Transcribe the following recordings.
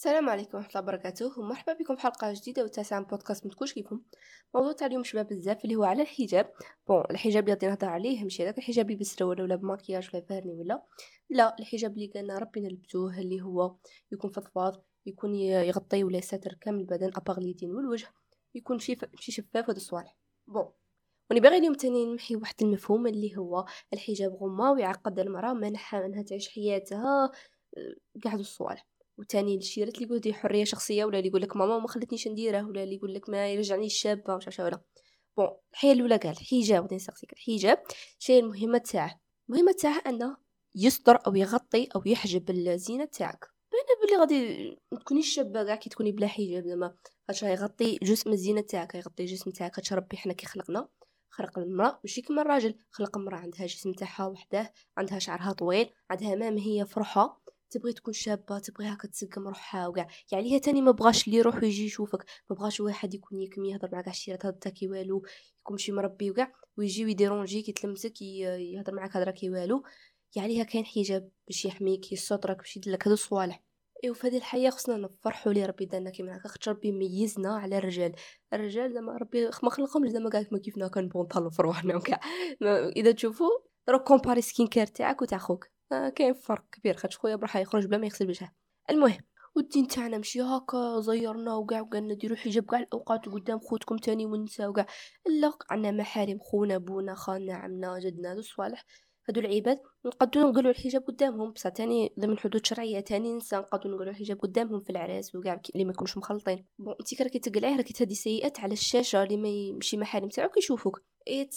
السلام عليكم ورحمة الله وبركاته ومرحبا بكم في حلقة جديدة وتاسعة من بودكاست متكوش كيفكم. موضوع تاع اليوم شباب بزاف اللي هو على الحجاب. bon الحجاب اللي نهضر عليه ماشي هذاك الحجاب اللي بسرة ولا بماكياج ولا vernis ولا. لا الحجاب اللي قالنا ربي نلبسوه اللي هو يكون فضفاض يكون يغطي ولا يستر كامل البدن اباغ اليدين والوجه يكون شي شي شفاف هاد الصوالح bon وأنا باغي اليوم تاني نمحي واحد المفهوم اللي هو الحجاب غمه ويعقد المرأة منحها انها تعيش حياتها قاعد آه، الصوالح. وتاني الشيرات اللي يقول دي حرية شخصية ولا اللي يقول لك ماما ما خلتنيش نديره ولا اللي يقول لك ما يرجعني الشابه مش عارفه ولا. bon الحياة الأولى قال الحجاب غادي نسقسيك الحجاب شي المهمة تاعه المهمة تاعه أنه يستر أو يغطي أو يحجب الزينة تاعك. باينه بلي غادي تكونيش شابة كاع كي تكوني بلا حجاب زعما خاطش يغطي جزء من الزينة تاعك يغطي جسم تاعك. خاطش ربي حنا كي خلقنا خلق المرأة ماشي كيما الراجل خلق المرأة عندها جسم تاعها وحده عندها شعرها طويل عندها مام هي فرحة. تبغي تكون شابة تبغي هكا تسقم روحها وكاع يعني هي تاني ما بغاش اللي يروح ويجي يشوفك. ما بغاش واحد يكون يكم يهضر معاك الشيرات هذا تاكي والو يكون شي مربي وكاع ويجي ويديرونجيك يتلمسك يهضر معاك هضره كي والو. يعني كاين حجاب باش يحميك يسترك باش يدلك. هادو الصوالح إيوا في هذه الحياة خصنا نفرحوا لي ربي دانا كيما هكا. خاطر ربي ميزنا على الرجال. الرجال زعما ربي ما خلقهمش زعما كاع كيما كيفنا كنبونطالو في رواحنا وكاع إذا تشوفوا دروك comparer skincare تاعك وتاع خوك. كاين فرق كبير خاطر خويا بروحه يخرج بلا ما يغسل وجهه. المهم والدين تاعنا مشي هكا زيرنا وكاع وقالنا ديروا حجاب كاع الأوقات قدام خوتكم تاني ونساو وكاع لا عندنا محارم خونا بونا خالنا عمنا جدنا هذو الصوالح. هادو العباد نقدروا نقولوا الحجاب قدامهم بصح تاني ضمن حدود شرعية تاني نسى نقدروا نقولوا الحجاب قدامهم في العراس وكاع اللي ما يكونوش مخلطين. bon انت راكي تقلعيه راكي تهدي سيئات على الشاشة اللي ما يمشي محارم تاعك يشوفوك إيه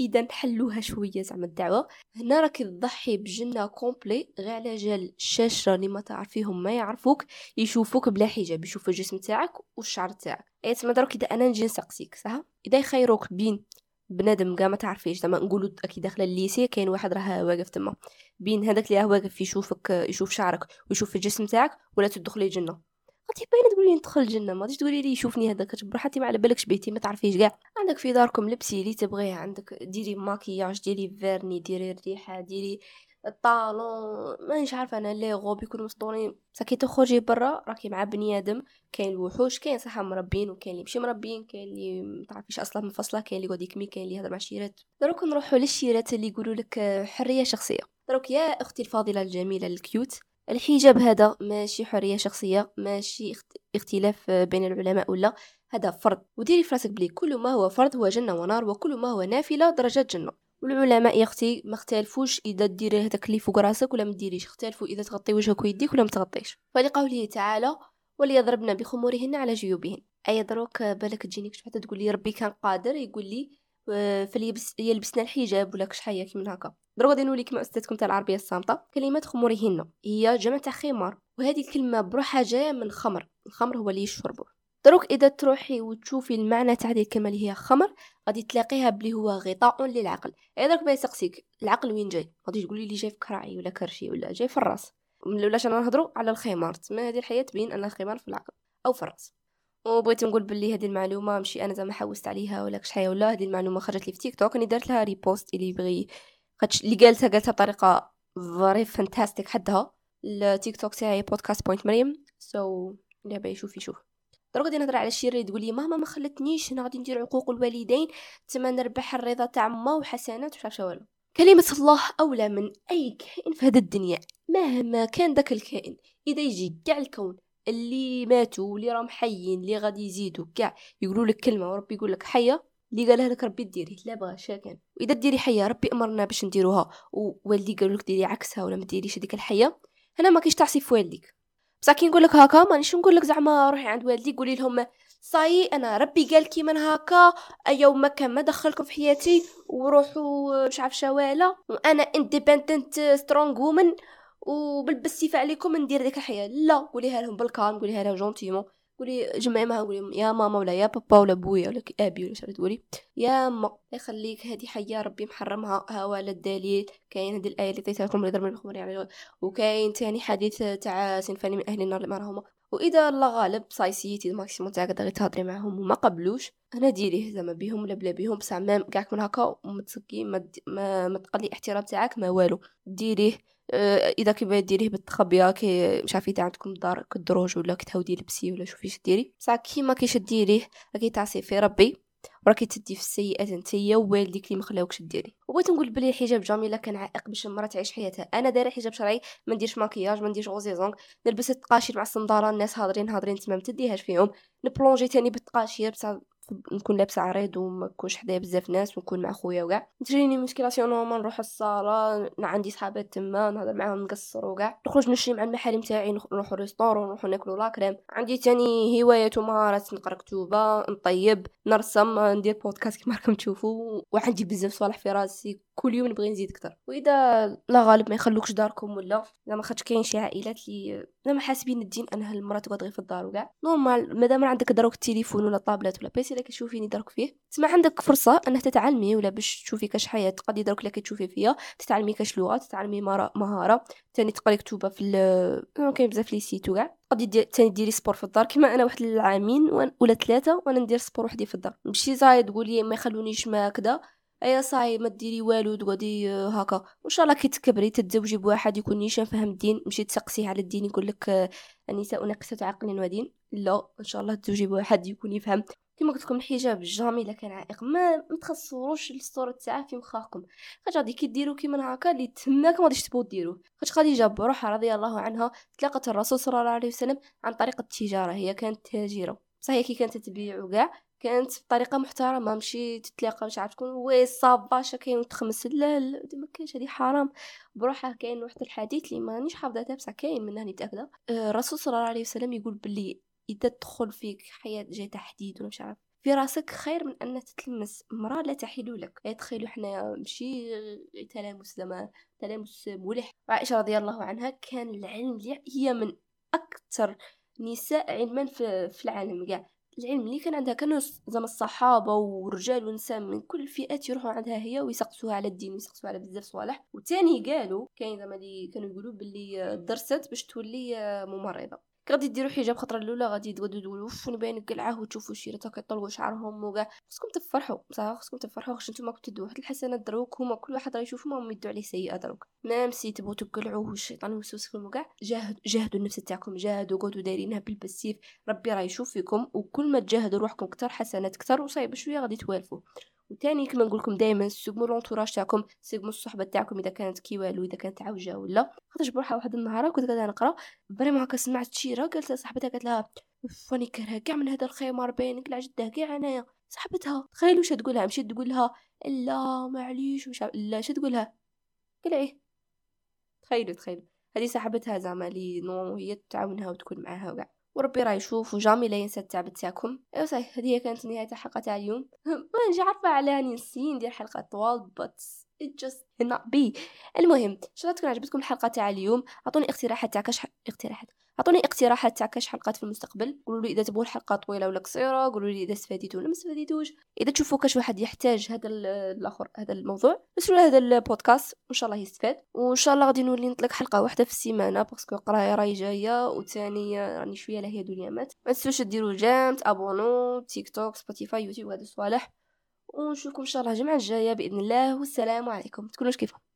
إذا نحلوها شوية زعما الدعوة. هنا راكي تضحي بجنة complet غير على جال الشاشة اللي ما تعرفيهم ما يعرفوك يشوفوك بلا حجاب يشوفوا الجسم تاعك والشعر تاعك. تسمى دروك إذا أنا نجي نسقسيك صح؟ إذا يخيروك بين بنادم كاع ما تعرفيش. زعما نقولوا كي داخله ال lycée كاين واحد راه واقف تما. بين هذاك اللي راه واقف يشوفك يشوف شعرك ويشوف الجسم تاعك ولا تدخلي الجنة. غادي باينه تقولي ندخل الجنة. ما تقولي لي يشوفني هذاك. حتى ما على بالكش بيتي؟ ما تعرفيش كاع عندك في داركم لبسي اللي تبغيه. عندك ديري ماكياج ديري vernis ديري الريحه ديري ال talon مانيش عارفة أنا les robes يكونوا مسطورين بصح كي تخرجي برا راكي مع بنيادم كاين الوحوش كاين صح مربين وكاين اللي ماشي مربين كاين اللي ما تعرفيش أصلا منفصله كاين اللي يقعد يكمي كاين اللي يهضر مع الشيرات. دروك نروحوا للشيرات اللي يقولوا لك حرية شخصية. دروك يا أختي الفاضله الجميلة ال cute الحجاب هذا ماشي حرية شخصية ماشي اختلاف بين العلماء ولا؟ هذا فرض. وديري فراسك بلي كل ما هو فرض هو جنة ونار وكل ما هو نافلة درجات جنة. والعلماء يا أختي ما اختلفوش إذا ديري هذاك اللي فوق راسك ولا ما ديريش. اختلفوا إذا تغطي وجهك ويديك ولا ما تغطيش. فلقوله تعالى وليضربن بخمورهن على جيوبهن. أي دروك بالك تجيني كش تقول لي ربي كان قادر يقول لي آه، فليبس يلبسنا الحجاب ولا كش حياك من هكا. دروك غادي نولي كما أستاذكم تاع العربية الصامتة. كلمه خمورهن. هي جمع تاع خمار وهذه الكلمة بروحها جاية من الخمر الخمر هو اللي يشربه دروك إذا تروحي وتشوفي المعنى تاع هذه الكلمة اللي هي خمر غادي تلاقيها بلي هو غطاء للعقل. إذا دروك يسقسيك العقل وين جاي؟ غادي تقولي لي جاي في كراعي ولا كرشي ولا جاي في الراس. ولاش أنا نهضروا على الخمار؟ تما هذه الحياة تبين أن الخمار في العقل أو في الراس. وبغيت نقول بلي هذه المعلومة ماشي أنا زعما حوست عليها ولا كش ولا هذه المعلومة خرجت لي في تيك توك راني درت لها repost اللي يبغي خاطش اللي قالتها قالتها بطريقة very fantastic حدها. التيك توك تاعي podcast point مريم. so so, اللي يشوف يشوف. دروك غادي نهضر على الشيء اللي تقول لي ماما ما خلتنيش أنا غادي ندير عقوق الوالدين تما نربح الرضا تاع ما وحسنات وش والو. كلمة الله أولى من أي كائن في هذه الدنيا مهما كان ذاك الكائن إذا يجي كاع الكون اللي ماتوا واللي راهم حيين اللي غادي يزيدوا كاع يقولوا لك كلمة وربي يقول لك حية اللي قالها لك ربي ديري لا بغا شاكن وإذا ديري حية ربي أمرنا باش نديروها ووالدي قالوا لك ديري عكسها ولا ما ديريش هذيك الحية هنا ما كاينش تعصي في والديك. بصح كي نقول لك هكا مانيش نقول لك زعما روحي عند والدي قولي لهم صاي أنا ربي قال كي من هكا يوم ما كان ما دخلكم في حياتي وروحوا مش عارف شواله وأنا independent strong woman وبالبسيفة عليكم ندير ديك الحياة. لا قوليها لهم بال calme قوليها لها gentiment قولي جمعي معاها قولي يا ماما ولا يا بابا ولا بويا ولا أبي ولا شنو تقولي؟ يا ما. يخليك هذه حية ربي محرمها ها على الدليل. كاين هذه الآية اللي عطيتها لكم اللي ضرب المخبر يعني وكاين تاني حديث تاع صنفان من أهل النار اللي ما وإذا الله غالب essayيتي ال maximum تاعك غير تهضري معاهم وما قبلوش أنا ديريه زعما بيهم ولا بلا بيهم بصح ما كاعك من هكا وما تسكي ما, ما, ما تقلي احترام تاعك ما والو. ديريه آه، إذا كي ديريه بالتخبيه كي مش عارفه عندكم دار كدروج ولا كتهودي لبسي ولا شوفي ديري. بصح كيما كيش ديريه راكي تعصي في ربي. وراكي تدي في السيئات نتيا ووالديك اللي مخلاوكش ديري. وبغيت نقول بلي الحجاب جميله كان عائق باش المرأة تعيش حياتها. أنا دايرة حجاب شرعي ما نديرش ماكياج ما نديرش غوزيزونغ نلبس التقاشير مع الصندارة الناس هادرين هادرين تما ما تديهاش فيهم. ن plonger تاني بالتقاشير بصح نكون لابسة عريض وما نكونش حدايا بزاف ناس ونكون مع خويا وكاع. تجيني ماشي circulation normal نروح الصالة عندي صحابات تما نهضر معاهم نقصر وكاع. نخرج نشري مع المحارم تاعي نروحو restaurant نروحو ناكلو la crème عندي تاني هوايات ومهارات نقرا كتوبة نطيب نرسم ندير بودكاست كيما راكم تشوفوا وعندي بزاف صوالح في راسي. كل يوم نبغي نزيد أكثر. وإذا لا غالب ما يخلوكش داركم ولا زعما خاطر كاين شي عائلات اللي زعما حاسبين الدين انها المرأة تقعد غير في الدار وكاع normal مادام عندك دروك التليفون ولا طابلت ولا PC اللي كتشوفيني دارك فيه تسمع عندك فرصة انك تتعلمي ولا باش تشوفي كاش حياة تقضي دروك اللي كتشوفي فيها تتعلمي كاش لغة تتعلمي مهارة تاني تقري كتوبة في كاين بزاف les sites وكاع. غادي تاني ديري sport في الدار. كيما أنا واحد العامين ولا ثلاثة وأنا ندير sport وحدي في الدار. ماشي زايد تقولي ما يخلونيش ما كذا أيا صاي ما ديري والو تقعدي آه، هكا. وإن شاء الله كي تكبري تتزوجي بواحد يكون نيشان فهم الدين مشي تسقسيه على الدين يقول لك آه، النساء ناقصات عقل ودين لا إن شاء الله تزوجي بواحد يكون يفهم. كما قلت لكم الحجاب jamais إلا كان عائق. ما متخصروش الصورة تاعه في مخاخكم. خاطر غادي كي ديروا كيما هكا اللي تماك ما غاديش تبغوا ديروا خاطر خديجة بروحها رضي الله عنها تلاقت الرسول صلى الله عليه وسلم عن طريق التجارة. هي كانت تاجرة. هي كي كانت تبيع وكاع كانت بطريقة محترمة ماشي تتلاقى مش عارف تكون oui ça va كاين تخمس لا لا ما كاينش هذه حرام. بروحها كاين واحد الحديث اللي مانيش حافظة بصح كاين منه متاكده آه، الرسول صلى الله عليه وسلم يقول باللي إذا تدخل فيك حياة جاي تحديد ولا مش عارف. في راسك خير من ان تتلمس. مراه لا تحل لك. تخيلوا حنايا ماشي تلامس زعما تلامس ملح. عائشة رضي الله عنها كان العلم هي من أكثر نساء علما في العالم كاع. العلم اللي كان عندها كانوا زعما الصحابة ورجال ونساء من كل الفئات يروحوا عندها هي ويسقسوها على الدين ويسقسوها على بزاف صوالح. وتاني قالوا كاين زعما اللي كانوا يقولوا باللي درست باش تولي ممرضة. غادي ديروا حجاب خطرة الأولى غادي تقعدوا تقولوا واش نبان قلعه وتشوفوا شيرتها كيطلقوا شعرهم وكاع. خصكم تفرحوا صح خصكم تفرحوا واش نتوما كنتو تدوا واحد الحسنات دروك هما كل واحد راه يشوف ما يدوا عليه سيئة دروك. même si تبغوا تقلعوا والشيطان يوسوسكم وكاع. جاهد جاهدوا النفس تاعكم جاهدوا قعدوا دايرينها بالبسيف. ربي راه يشوف فيكم وكل ما تجاهدوا روحكم كتر حسنات كتر وصايب شوية غادي توالفوا وتاني كما نقول لكم دائما surtout l'entourage تاعكم سيغمو الصحبة تاعكم إذا كانت كي والو إذا كانت عوجه ولا خاطرش بروحها واحد النهار كنت قاعدة نقرأ فريمون هكا سمعت شيره قالت صاحبتها قالت لها فاني كرهه كاع من هذا الخمار باينك كاع جده كاع أنايا. صاحبتها تخيلوا واش تقول لها مشيت تقول لها لا معليش. وش لا اش تقول لها قلعي تخيلوا تخيلوا. هذه صاحبتها زعما لي نو هي تعاونها وتكون معاها وكاع. وربي راه يشوف وجامي لا ينسى التعب تاعكم. أيوا صحيح هذه كانت نهاية الحلقة تاع اليوم. ما نجي عارفه على اني نسي ندير حلقة طوال بس. It just cannot be. المهم ان شاء الله تكون عجبتكم الحلقة تاع اليوم. أعطوني اقتراحات تاع كاش اقتراحات. أعطوني اقتراحات تاع كاش حلقات في المستقبل. قولوا لي إذا تبغوا الحلقة طويلة ولا قصيرة. قولوا لي إذا استفاديتوا ولا ما استفاديتوش. إذا تشوفوا كاش واحد يحتاج هذا الأخر هذا الموضوع ارسلوا هذا البودكاست. وإن شاء الله يستفاد. وإن شاء الله غادي نولي نطلق حلقة واحدة في السيمانة parce que قراية راهي جاية. وثاني راني شوية لاهية دنيا مات ما تنسوش ديروا j'aime abonner تيك توك سبوتيفاي يوتيوب هذا الصوالح ونشوفكم إن شاء الله الجمعة الجاية بإذن الله والسلام عليكم. تكونوش كيفكم